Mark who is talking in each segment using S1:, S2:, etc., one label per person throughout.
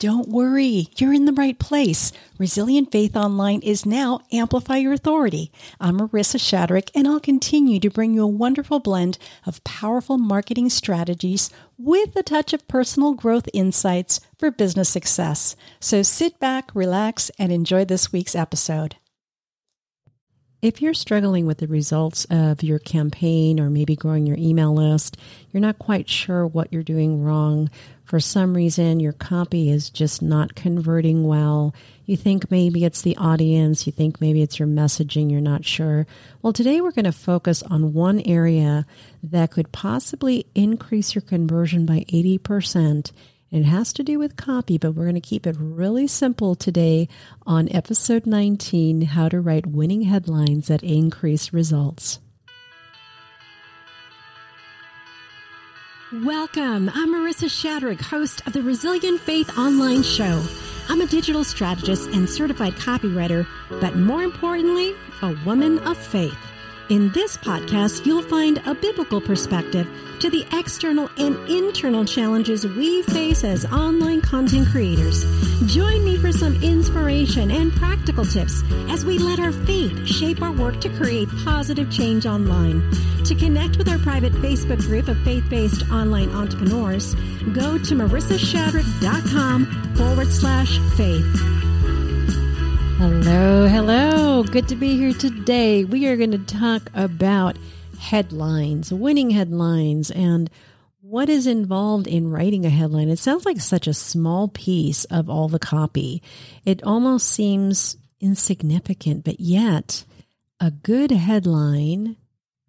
S1: Don't worry, you're in the right place. Resilient Faith Online is now Amplify Your Authority. I'm Marisa Shadrick, and I'll continue to bring you a wonderful blend of powerful marketing strategies with a touch of personal growth insights for business success. So sit back, relax, and enjoy this week's episode. If you're struggling with the results of your campaign or maybe growing your email list, you're not quite sure what you're doing wrong. For some reason, your copy is just not converting well. You think maybe it's the audience, you think maybe it's your messaging, you're not sure. Well, today we're going to focus on one area that could possibly increase your conversion by 80% it has to do with copy, but we're going to keep it really simple today on episode 19 How to Write Winning Headlines That Increase Results. Welcome. I'm Marisa Shadrick, host of the Resilient Faith Online Show. I'm a digital strategist and certified copywriter, but more importantly, a woman of faith. In this podcast, you'll find a biblical perspective to the external and internal challenges we face as online content creators. Join me for some inspiration and practical tips as we let our faith shape our work to create positive change online. To connect with our private Facebook group of faith-based online entrepreneurs, go to marisashadrick.com forward slash faith. Hello, hello. Good to be here today. We are going to talk about headlines, winning headlines, and what is involved in writing a headline. It sounds like such a small piece of all the copy. It almost seems insignificant, but yet a good headline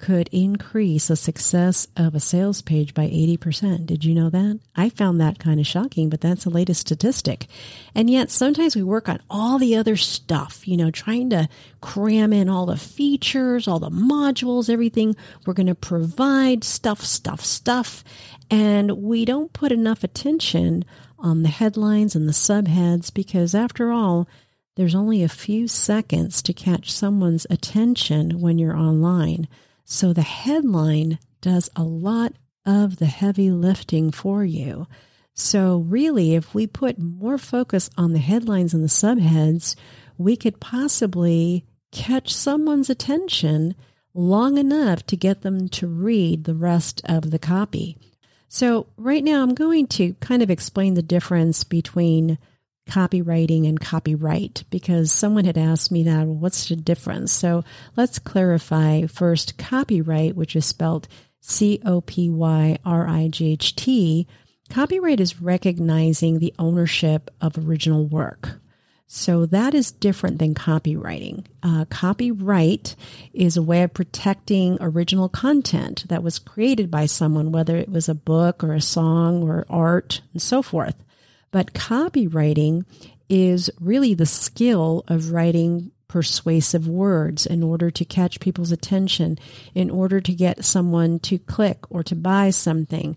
S1: could increase the success of a sales page by 80%. Did you know that? I found that kind of shocking, but that's the latest statistic. And yet sometimes we work on all the other stuff, you know, trying to cram in all the features, all the modules, everything. We're going to provide stuff, stuff, stuff. And we don't put enough attention on the headlines and the subheads because after all, there's only a few seconds to catch someone's attention when you're online. So the headline does a lot of the heavy lifting for you. So, really, if we put more focus on the headlines and the subheads, we could possibly catch someone's attention long enough to get them to read the rest of the copy. So, right now, I'm going to kind of explain the difference between copywriting and copyright because someone had asked me that, well, what's the difference? So let's clarify first copyright, which is spelled C O P Y R I G H T. Copyright is recognizing the ownership of original work. So that is different than copywriting. Uh, copyright is a way of protecting original content that was created by someone, whether it was a book or a song or art and so forth. But copywriting is really the skill of writing persuasive words in order to catch people's attention, in order to get someone to click or to buy something.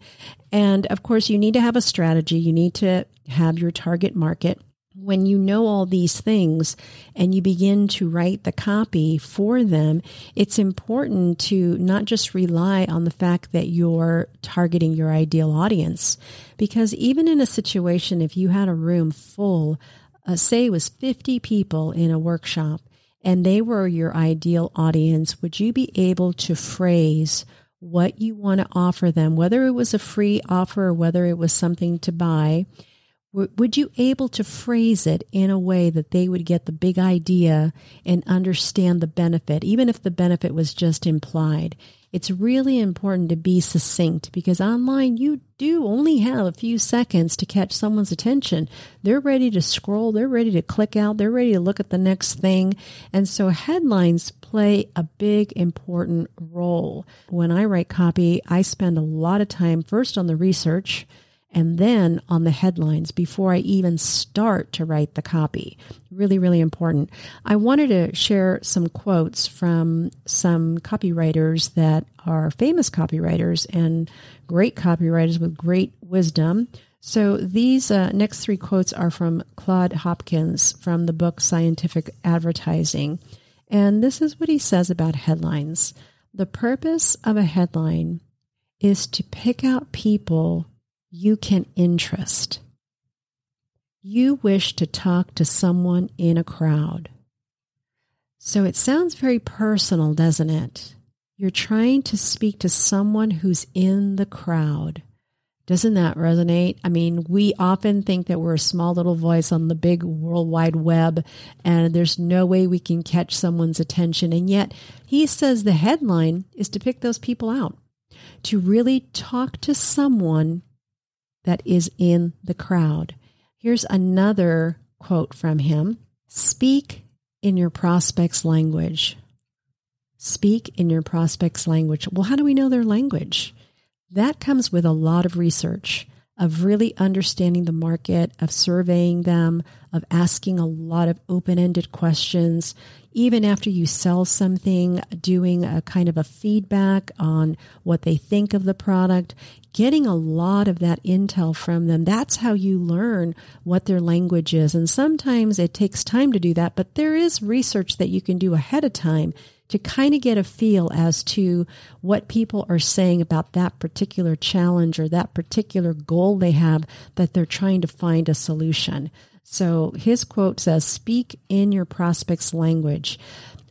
S1: And of course, you need to have a strategy. You need to have your target market when you know all these things and you begin to write the copy for them, it's important to not just rely on the fact that you're targeting your ideal audience. Because even in a situation, if you had a room full, uh, say it was 50 people in a workshop and they were your ideal audience, would you be able to phrase what you want to offer them, whether it was a free offer or whether it was something to buy? Would you able to phrase it in a way that they would get the big idea and understand the benefit even if the benefit was just implied? It's really important to be succinct because online you do only have a few seconds to catch someone's attention. They're ready to scroll they're ready to click out they're ready to look at the next thing. And so headlines play a big important role. When i write copy i spend a lot of time first on the research and then on the headlines before I even start to write the copy. Really, really important. I wanted to share some quotes from some copywriters that are famous copywriters and great copywriters with great wisdom. So these uh, next three quotes are from Claude Hopkins from the book Scientific Advertising. And this is what he says about headlines. The purpose of a headline is to pick out people you can interest. You wish to talk to someone in a crowd. So it sounds very personal, doesn't it? You're trying to speak to someone who's in the crowd. Doesn't that resonate? I mean, we often think that we're a small little voice on the big worldwide web and there's no way we can catch someone's attention. And yet, he says the headline is to pick those people out, to really talk to someone that is in the crowd. Here's another quote from him Speak in your prospect's language. Speak in your prospect's language. Well, how do we know their language? That comes with a lot of research, of really understanding the market, of surveying them, of asking a lot of open ended questions. Even after you sell something, doing a kind of a feedback on what they think of the product, getting a lot of that intel from them. That's how you learn what their language is. And sometimes it takes time to do that, but there is research that you can do ahead of time to kind of get a feel as to what people are saying about that particular challenge or that particular goal they have that they're trying to find a solution. So his quote says, speak in your prospect's language.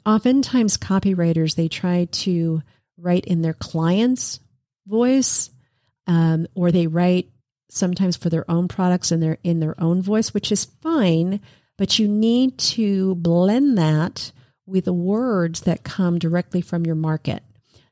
S1: Oftentimes copywriters, they try to write in their client's voice, um, or they write sometimes for their own products in their, in their own voice, which is fine, but you need to blend that with the words that come directly from your market.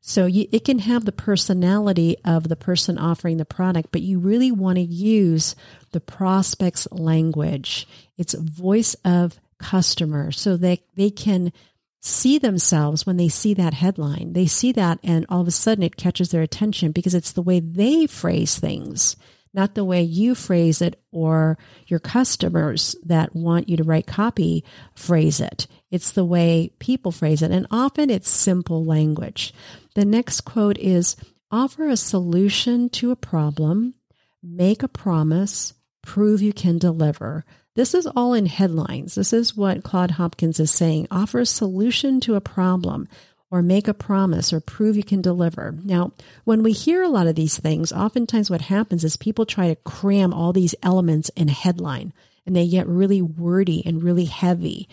S1: So you, it can have the personality of the person offering the product, but you really want to use the prospect's language. It's voice of customer so they, they can see themselves when they see that headline. They see that and all of a sudden it catches their attention because it's the way they phrase things, not the way you phrase it or your customers that want you to write copy phrase it. It's the way people phrase it. And often it's simple language. The next quote is offer a solution to a problem, make a promise, prove you can deliver. This is all in headlines. This is what Claude Hopkins is saying. Offer a solution to a problem or make a promise or prove you can deliver. Now, when we hear a lot of these things, oftentimes what happens is people try to cram all these elements in a headline and they get really wordy and really heavy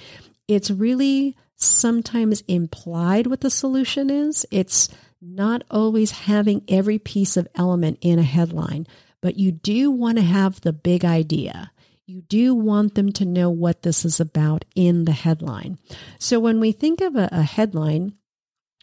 S1: it's really sometimes implied what the solution is. It's not always having every piece of element in a headline, but you do want to have the big idea. You do want them to know what this is about in the headline. So when we think of a, a headline,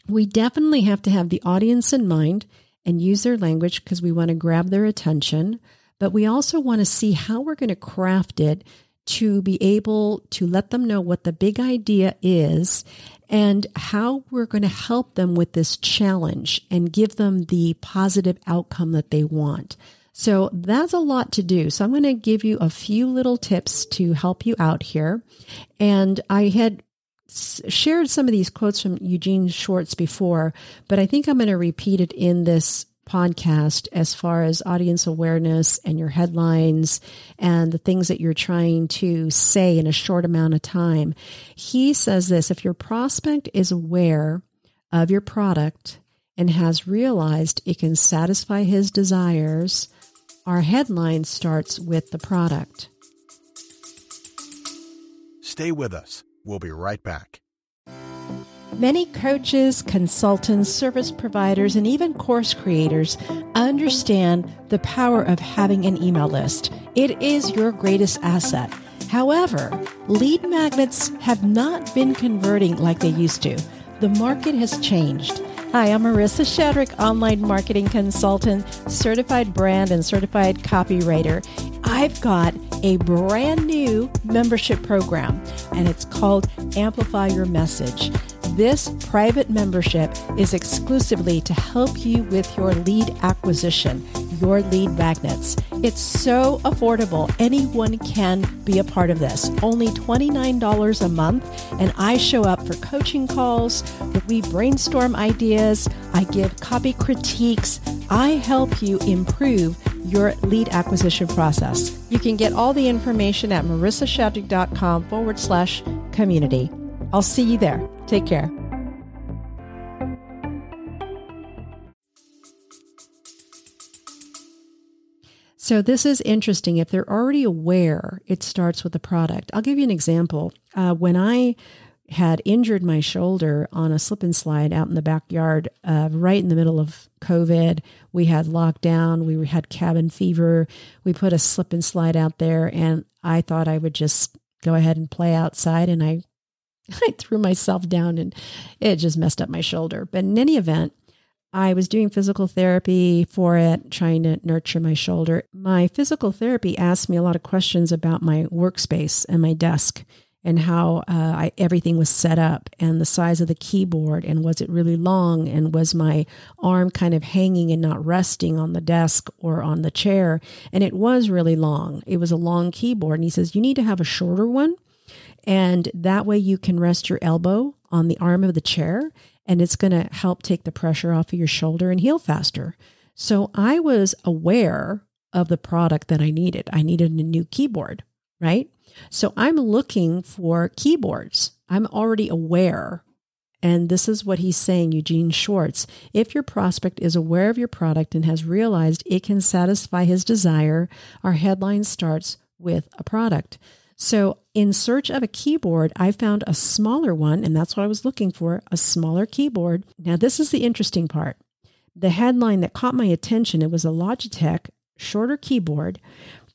S1: we definitely have to have the audience in mind and use their language because we want to grab their attention. But we also want to see how we're going to craft it to be able to let them know what the big idea is and how we're going to help them with this challenge and give them the positive outcome that they want. So that's a lot to do. So I'm going to give you a few little tips to help you out here. And I had shared some of these quotes from Eugene Schwartz before, but I think I'm going to repeat it in this podcast as far as audience awareness and your headlines and the things that you're trying to say in a short amount of time. He says this if your prospect is aware of your product and has realized it can satisfy his desires, our headline starts with the product.
S2: Stay with us. We'll be right back.
S1: Many coaches, consultants, service providers, and even course creators understand the power of having an email list. It is your greatest asset. However, lead magnets have not been converting like they used to. The market has changed. Hi, I'm Marisa Shadrick, online marketing consultant, certified brand and certified copywriter. I've got a brand new membership program, and it's called Amplify Your Message. This private membership is exclusively to help you with your lead acquisition, your lead magnets. It's so affordable. Anyone can be a part of this. Only $29 a month, and I show up for coaching calls. We brainstorm ideas. I give copy critiques. I help you improve your lead acquisition process. You can get all the information at marisashadrick.com forward slash community. I'll see you there. Take care. So this is interesting. If they're already aware, it starts with the product. I'll give you an example. Uh, when I had injured my shoulder on a slip and slide out in the backyard, uh, right in the middle of COVID. We had lockdown, we had cabin fever. We put a slip and slide out there, and I thought I would just go ahead and play outside, and I I threw myself down, and it just messed up my shoulder. But in any event, I was doing physical therapy for it, trying to nurture my shoulder. My physical therapy asked me a lot of questions about my workspace and my desk and how uh, I, everything was set up and the size of the keyboard and was it really long and was my arm kind of hanging and not resting on the desk or on the chair and it was really long it was a long keyboard and he says you need to have a shorter one and that way you can rest your elbow on the arm of the chair and it's going to help take the pressure off of your shoulder and heal faster so i was aware of the product that i needed i needed a new keyboard right so I'm looking for keyboards. I'm already aware. And this is what he's saying, Eugene Schwartz. If your prospect is aware of your product and has realized it can satisfy his desire, our headline starts with a product. So, in search of a keyboard, I found a smaller one, and that's what I was looking for a smaller keyboard. Now, this is the interesting part. The headline that caught my attention, it was a Logitech shorter keyboard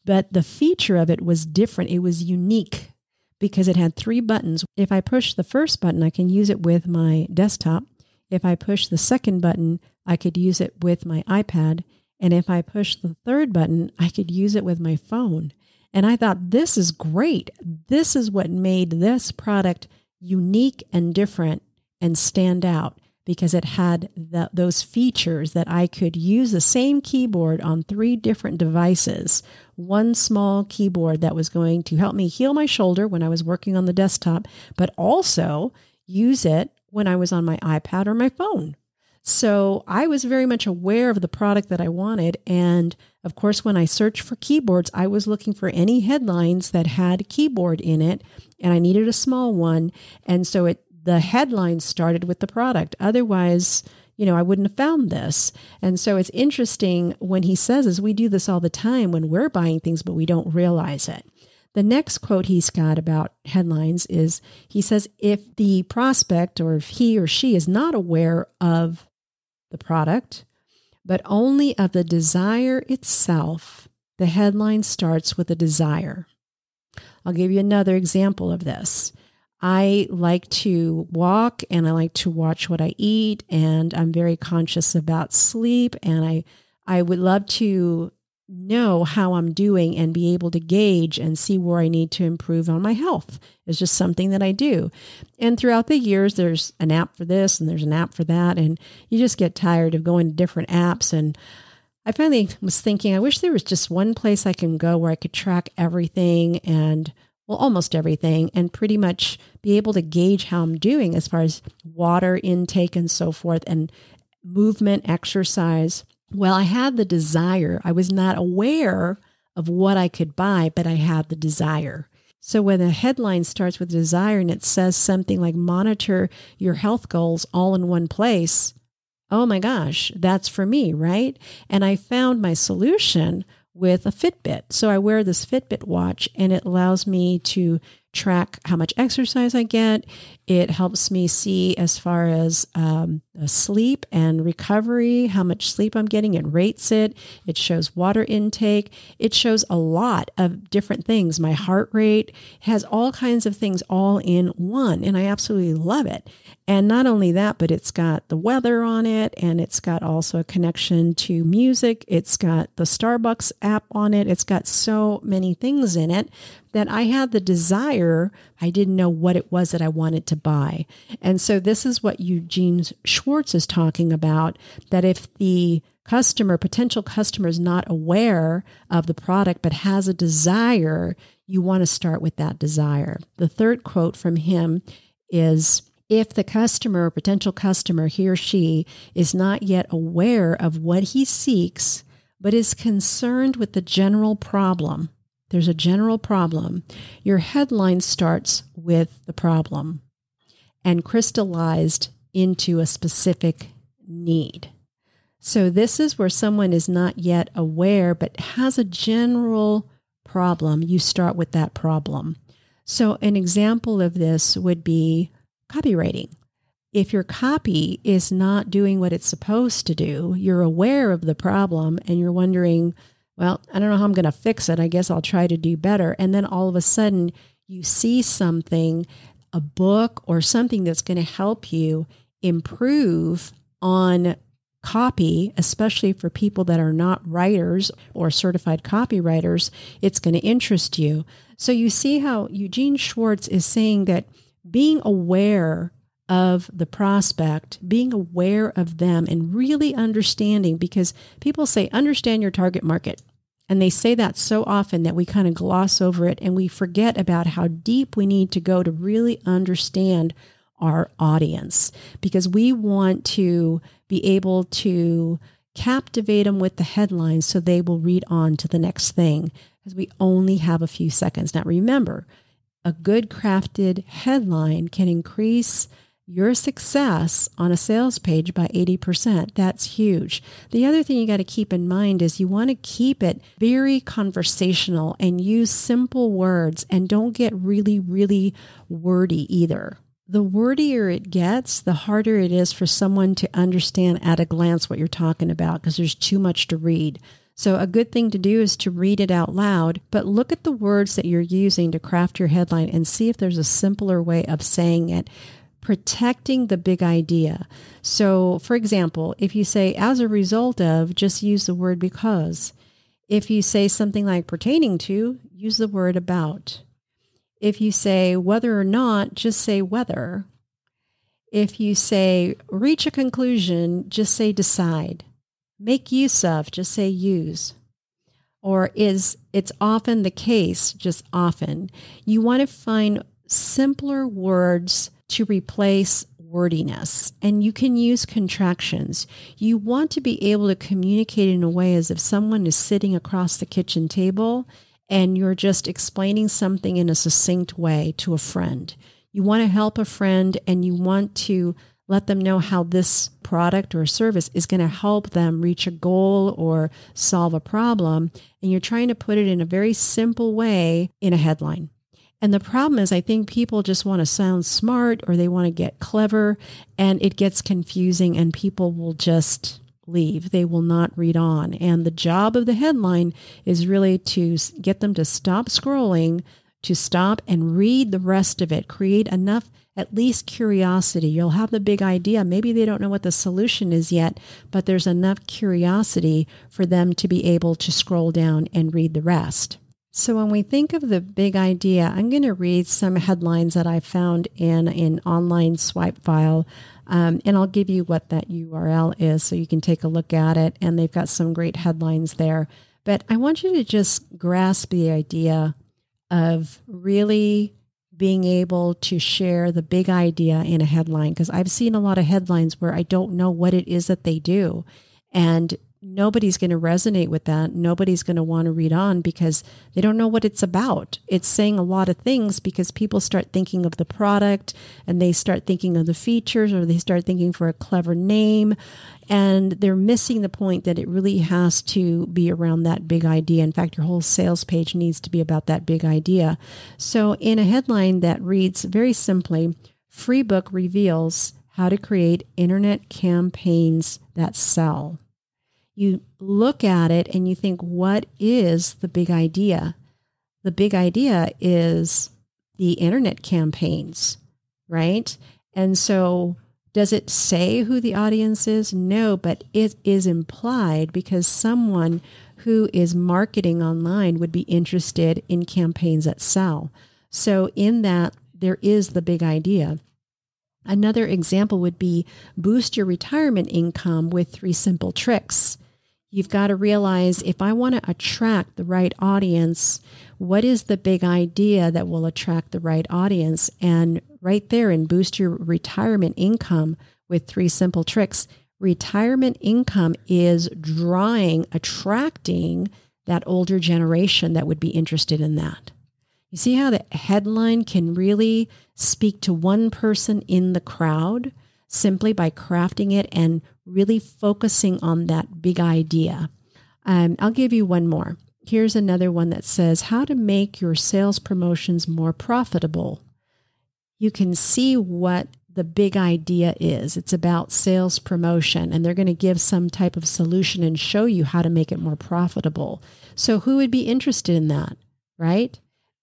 S1: but the feature of it was different. It was unique because it had three buttons. If I push the first button, I can use it with my desktop. If I push the second button, I could use it with my iPad. And if I push the third button, I could use it with my phone. And I thought, this is great. This is what made this product unique and different and stand out because it had the, those features that I could use the same keyboard on three different devices. One small keyboard that was going to help me heal my shoulder when I was working on the desktop, but also use it when I was on my iPad or my phone. So I was very much aware of the product that I wanted. And of course, when I searched for keyboards, I was looking for any headlines that had keyboard in it, and I needed a small one. And so it the headline started with the product. Otherwise, you know, I wouldn't have found this. And so it's interesting when he says, as we do this all the time when we're buying things, but we don't realize it. The next quote he's got about headlines is he says, if the prospect or if he or she is not aware of the product, but only of the desire itself, the headline starts with a desire. I'll give you another example of this. I like to walk and I like to watch what I eat and I'm very conscious about sleep and I I would love to know how I'm doing and be able to gauge and see where I need to improve on my health. It's just something that I do. And throughout the years there's an app for this and there's an app for that and you just get tired of going to different apps and I finally was thinking I wish there was just one place I can go where I could track everything and well, almost everything, and pretty much be able to gauge how I'm doing as far as water intake and so forth, and movement, exercise. Well, I had the desire. I was not aware of what I could buy, but I had the desire. So when a headline starts with desire and it says something like monitor your health goals all in one place, oh my gosh, that's for me, right? And I found my solution with a Fitbit. So I wear this Fitbit watch and it allows me to track how much exercise I get. It helps me see as far as um, sleep and recovery, how much sleep I'm getting. It rates it. It shows water intake. It shows a lot of different things. My heart rate has all kinds of things all in one, and I absolutely love it. And not only that, but it's got the weather on it, and it's got also a connection to music. It's got the Starbucks app on it. It's got so many things in it that I had the desire, I didn't know what it was that I wanted to buy. And so this is what Eugene Schwartz is talking about that if the customer, potential customer is not aware of the product but has a desire, you want to start with that desire. The third quote from him is if the customer or potential customer, he or she, is not yet aware of what he seeks, but is concerned with the general problem, there's a general problem. Your headline starts with the problem and crystallized into a specific need. So, this is where someone is not yet aware but has a general problem. You start with that problem. So, an example of this would be copywriting. If your copy is not doing what it's supposed to do, you're aware of the problem and you're wondering, well, I don't know how I'm going to fix it. I guess I'll try to do better. And then all of a sudden, you see something, a book or something that's going to help you improve on copy, especially for people that are not writers or certified copywriters, it's going to interest you. So you see how Eugene Schwartz is saying that being aware of the prospect, being aware of them, and really understanding because people say, understand your target market. And they say that so often that we kind of gloss over it and we forget about how deep we need to go to really understand our audience because we want to be able to captivate them with the headlines so they will read on to the next thing because we only have a few seconds. Now, remember, a good crafted headline can increase your success on a sales page by 80%. That's huge. The other thing you got to keep in mind is you want to keep it very conversational and use simple words and don't get really, really wordy either. The wordier it gets, the harder it is for someone to understand at a glance what you're talking about because there's too much to read. So, a good thing to do is to read it out loud, but look at the words that you're using to craft your headline and see if there's a simpler way of saying it protecting the big idea. So, for example, if you say as a result of, just use the word because. If you say something like pertaining to, use the word about. If you say whether or not, just say whether. If you say reach a conclusion, just say decide. Make use of, just say use. Or is it's often the case, just often. You want to find simpler words to replace wordiness and you can use contractions. You want to be able to communicate in a way as if someone is sitting across the kitchen table and you're just explaining something in a succinct way to a friend. You want to help a friend and you want to let them know how this product or service is going to help them reach a goal or solve a problem. And you're trying to put it in a very simple way in a headline. And the problem is, I think people just want to sound smart or they want to get clever, and it gets confusing, and people will just leave. They will not read on. And the job of the headline is really to get them to stop scrolling, to stop and read the rest of it, create enough, at least curiosity. You'll have the big idea. Maybe they don't know what the solution is yet, but there's enough curiosity for them to be able to scroll down and read the rest. So, when we think of the big idea, I'm going to read some headlines that I found in an online swipe file, um, and I'll give you what that URL is so you can take a look at it. And they've got some great headlines there. But I want you to just grasp the idea of really being able to share the big idea in a headline because I've seen a lot of headlines where I don't know what it is that they do. And nobody's going to resonate with that. Nobody's going to want to read on because they don't know what it's about. It's saying a lot of things because people start thinking of the product and they start thinking of the features or they start thinking for a clever name and they're missing the point that it really has to be around that big idea. In fact, your whole sales page needs to be about that big idea. So in a headline that reads very simply, free book reveals how to create internet campaigns that sell you look at it and you think, what is the big idea? The big idea is the internet campaigns, right? And so, does it say who the audience is? No, but it is implied because someone who is marketing online would be interested in campaigns that sell. So, in that, there is the big idea. Another example would be boost your retirement income with three simple tricks. You've got to realize if I want to attract the right audience, what is the big idea that will attract the right audience? And right there, and boost your retirement income with three simple tricks. Retirement income is drawing, attracting that older generation that would be interested in that. You see how the headline can really speak to one person in the crowd simply by crafting it and really focusing on that big idea. Um, I'll give you one more. Here's another one that says how to make your sales promotions more profitable. You can see what the big idea is. It's about sales promotion, and they're going to give some type of solution and show you how to make it more profitable. So, who would be interested in that, right?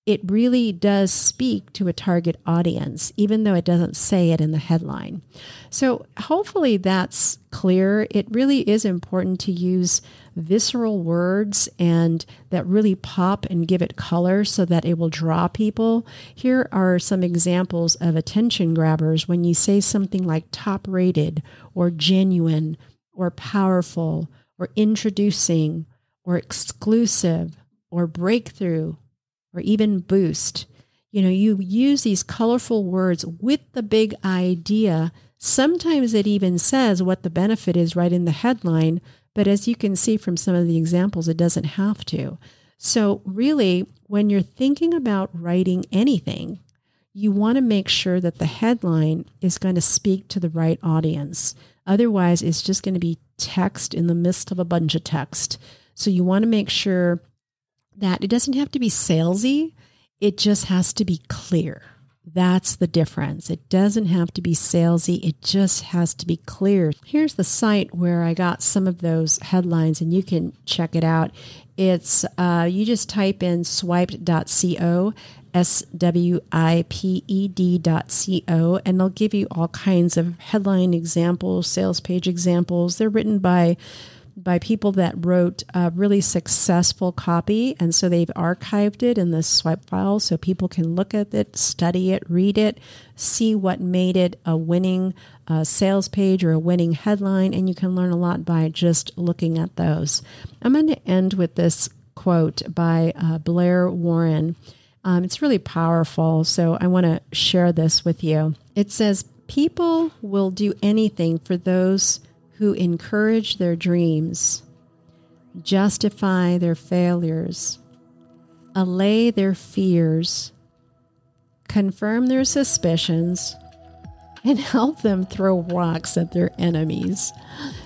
S1: It really does speak to a target audience, even though it doesn't say it in the headline. So, hopefully, that's clear. It really is important to use visceral words and that really pop and give it color so that it will draw people. Here are some examples of attention grabbers when you say something like top rated or genuine or powerful or introducing or exclusive or breakthrough or even boost. You know, you use these colorful words with the big idea. Sometimes it even says what the benefit is right in the headline, but as you can see from some of the examples, it doesn't have to. So, really, when you're thinking about writing anything, you want to make sure that the headline is going to speak to the right audience. Otherwise, it's just going to be text in the midst of a bunch of text. So, you want to make sure that it doesn't have to be salesy, it just has to be clear. That's the difference. It doesn't have to be salesy, it just has to be clear. Here's the site where I got some of those headlines, and you can check it out. It's uh, you just type in swiped.co, S W I P E D.co, and they'll give you all kinds of headline examples, sales page examples. They're written by by people that wrote a really successful copy. And so they've archived it in this swipe file so people can look at it, study it, read it, see what made it a winning uh, sales page or a winning headline. And you can learn a lot by just looking at those. I'm going to end with this quote by uh, Blair Warren. Um, it's really powerful. So I want to share this with you. It says, People will do anything for those who encourage their dreams, justify their failures, allay their fears, confirm their suspicions, and help them throw rocks at their enemies.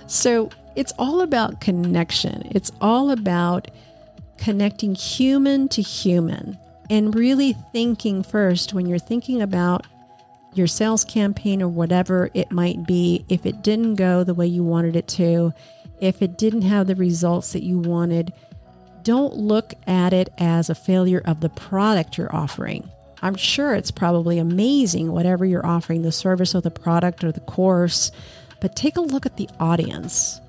S1: So it's all about connection. It's all about connecting human to human and really thinking first when you're thinking about your sales campaign or whatever it might be, if it didn't go the way you wanted it to, if it didn't have the results that you wanted, don't look at it as a failure of the product you're offering. I'm sure it's probably amazing, whatever you're offering, the service or the product or the course, but take a look at the audience.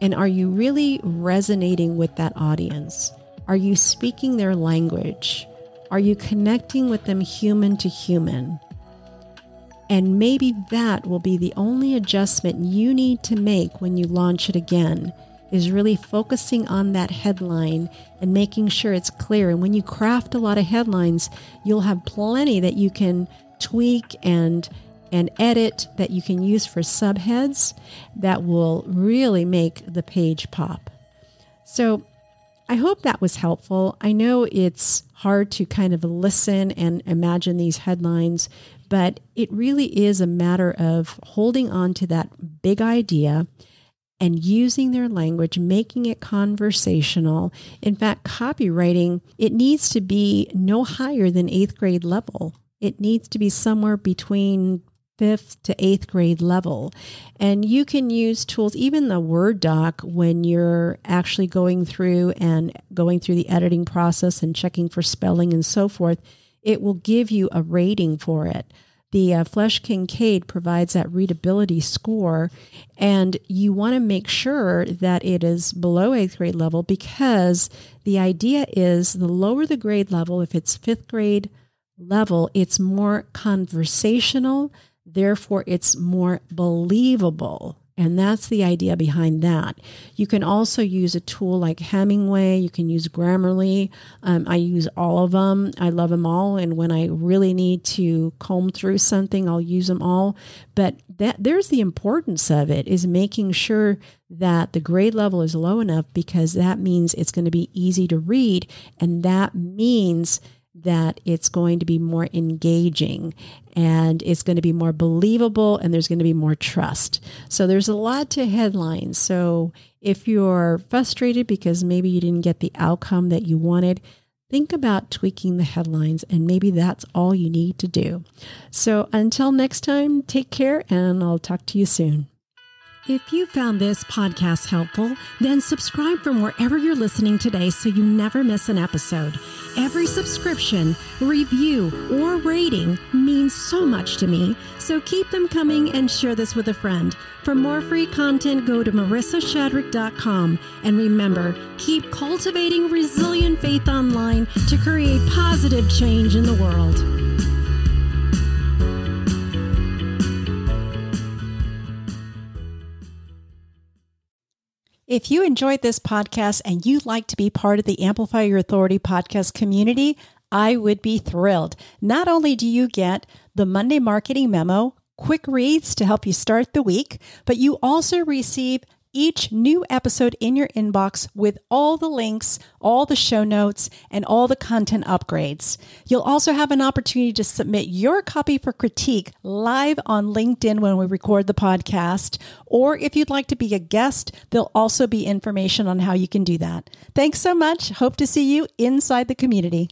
S1: And are you really resonating with that audience? Are you speaking their language? Are you connecting with them human to human? And maybe that will be the only adjustment you need to make when you launch it again is really focusing on that headline and making sure it's clear. And when you craft a lot of headlines, you'll have plenty that you can tweak and and edit that you can use for subheads that will really make the page pop. So I hope that was helpful. I know it's hard to kind of listen and imagine these headlines, but it really is a matter of holding on to that big idea and using their language, making it conversational. In fact, copywriting, it needs to be no higher than eighth grade level. It needs to be somewhere between fifth to eighth grade level. And you can use tools, even the Word doc, when you're actually going through and going through the editing process and checking for spelling and so forth it will give you a rating for it. The uh, Flesch Kincaid provides that readability score, and you want to make sure that it is below eighth grade level because the idea is the lower the grade level, if it's fifth grade level, it's more conversational, therefore, it's more believable and that's the idea behind that. You can also use a tool like Hemingway. You can use Grammarly. Um, I use all of them. I love them all. And when I really need to comb through something, I'll use them all. But that there's the importance of it is making sure that the grade level is low enough because that means it's going to be easy to read. And that means that it's going to be more engaging and it's going to be more believable and there's going to be more trust. So there's a lot to headlines. So if you're frustrated because maybe you didn't get the outcome that you wanted, think about tweaking the headlines and maybe that's all you need to do. So until next time, take care and I'll talk to you soon. If you found this podcast helpful, then subscribe from wherever you're listening today so you never miss an episode. Every subscription, review, or rating means so much to me, so keep them coming and share this with a friend. For more free content, go to marisashadrick.com and remember, keep cultivating resilient faith online to create positive change in the world.
S3: If you enjoyed this podcast and you'd like to be part of the Amplify Your Authority podcast community, I would be thrilled. Not only do you get the Monday marketing memo, quick reads to help you start the week, but you also receive each new episode in your inbox with all the links, all the show notes, and all the content upgrades. You'll also have an opportunity to submit your copy for critique live on LinkedIn when we record the podcast. Or if you'd like to be a guest, there'll also be information on how you can do that. Thanks so much. Hope to see you inside the community.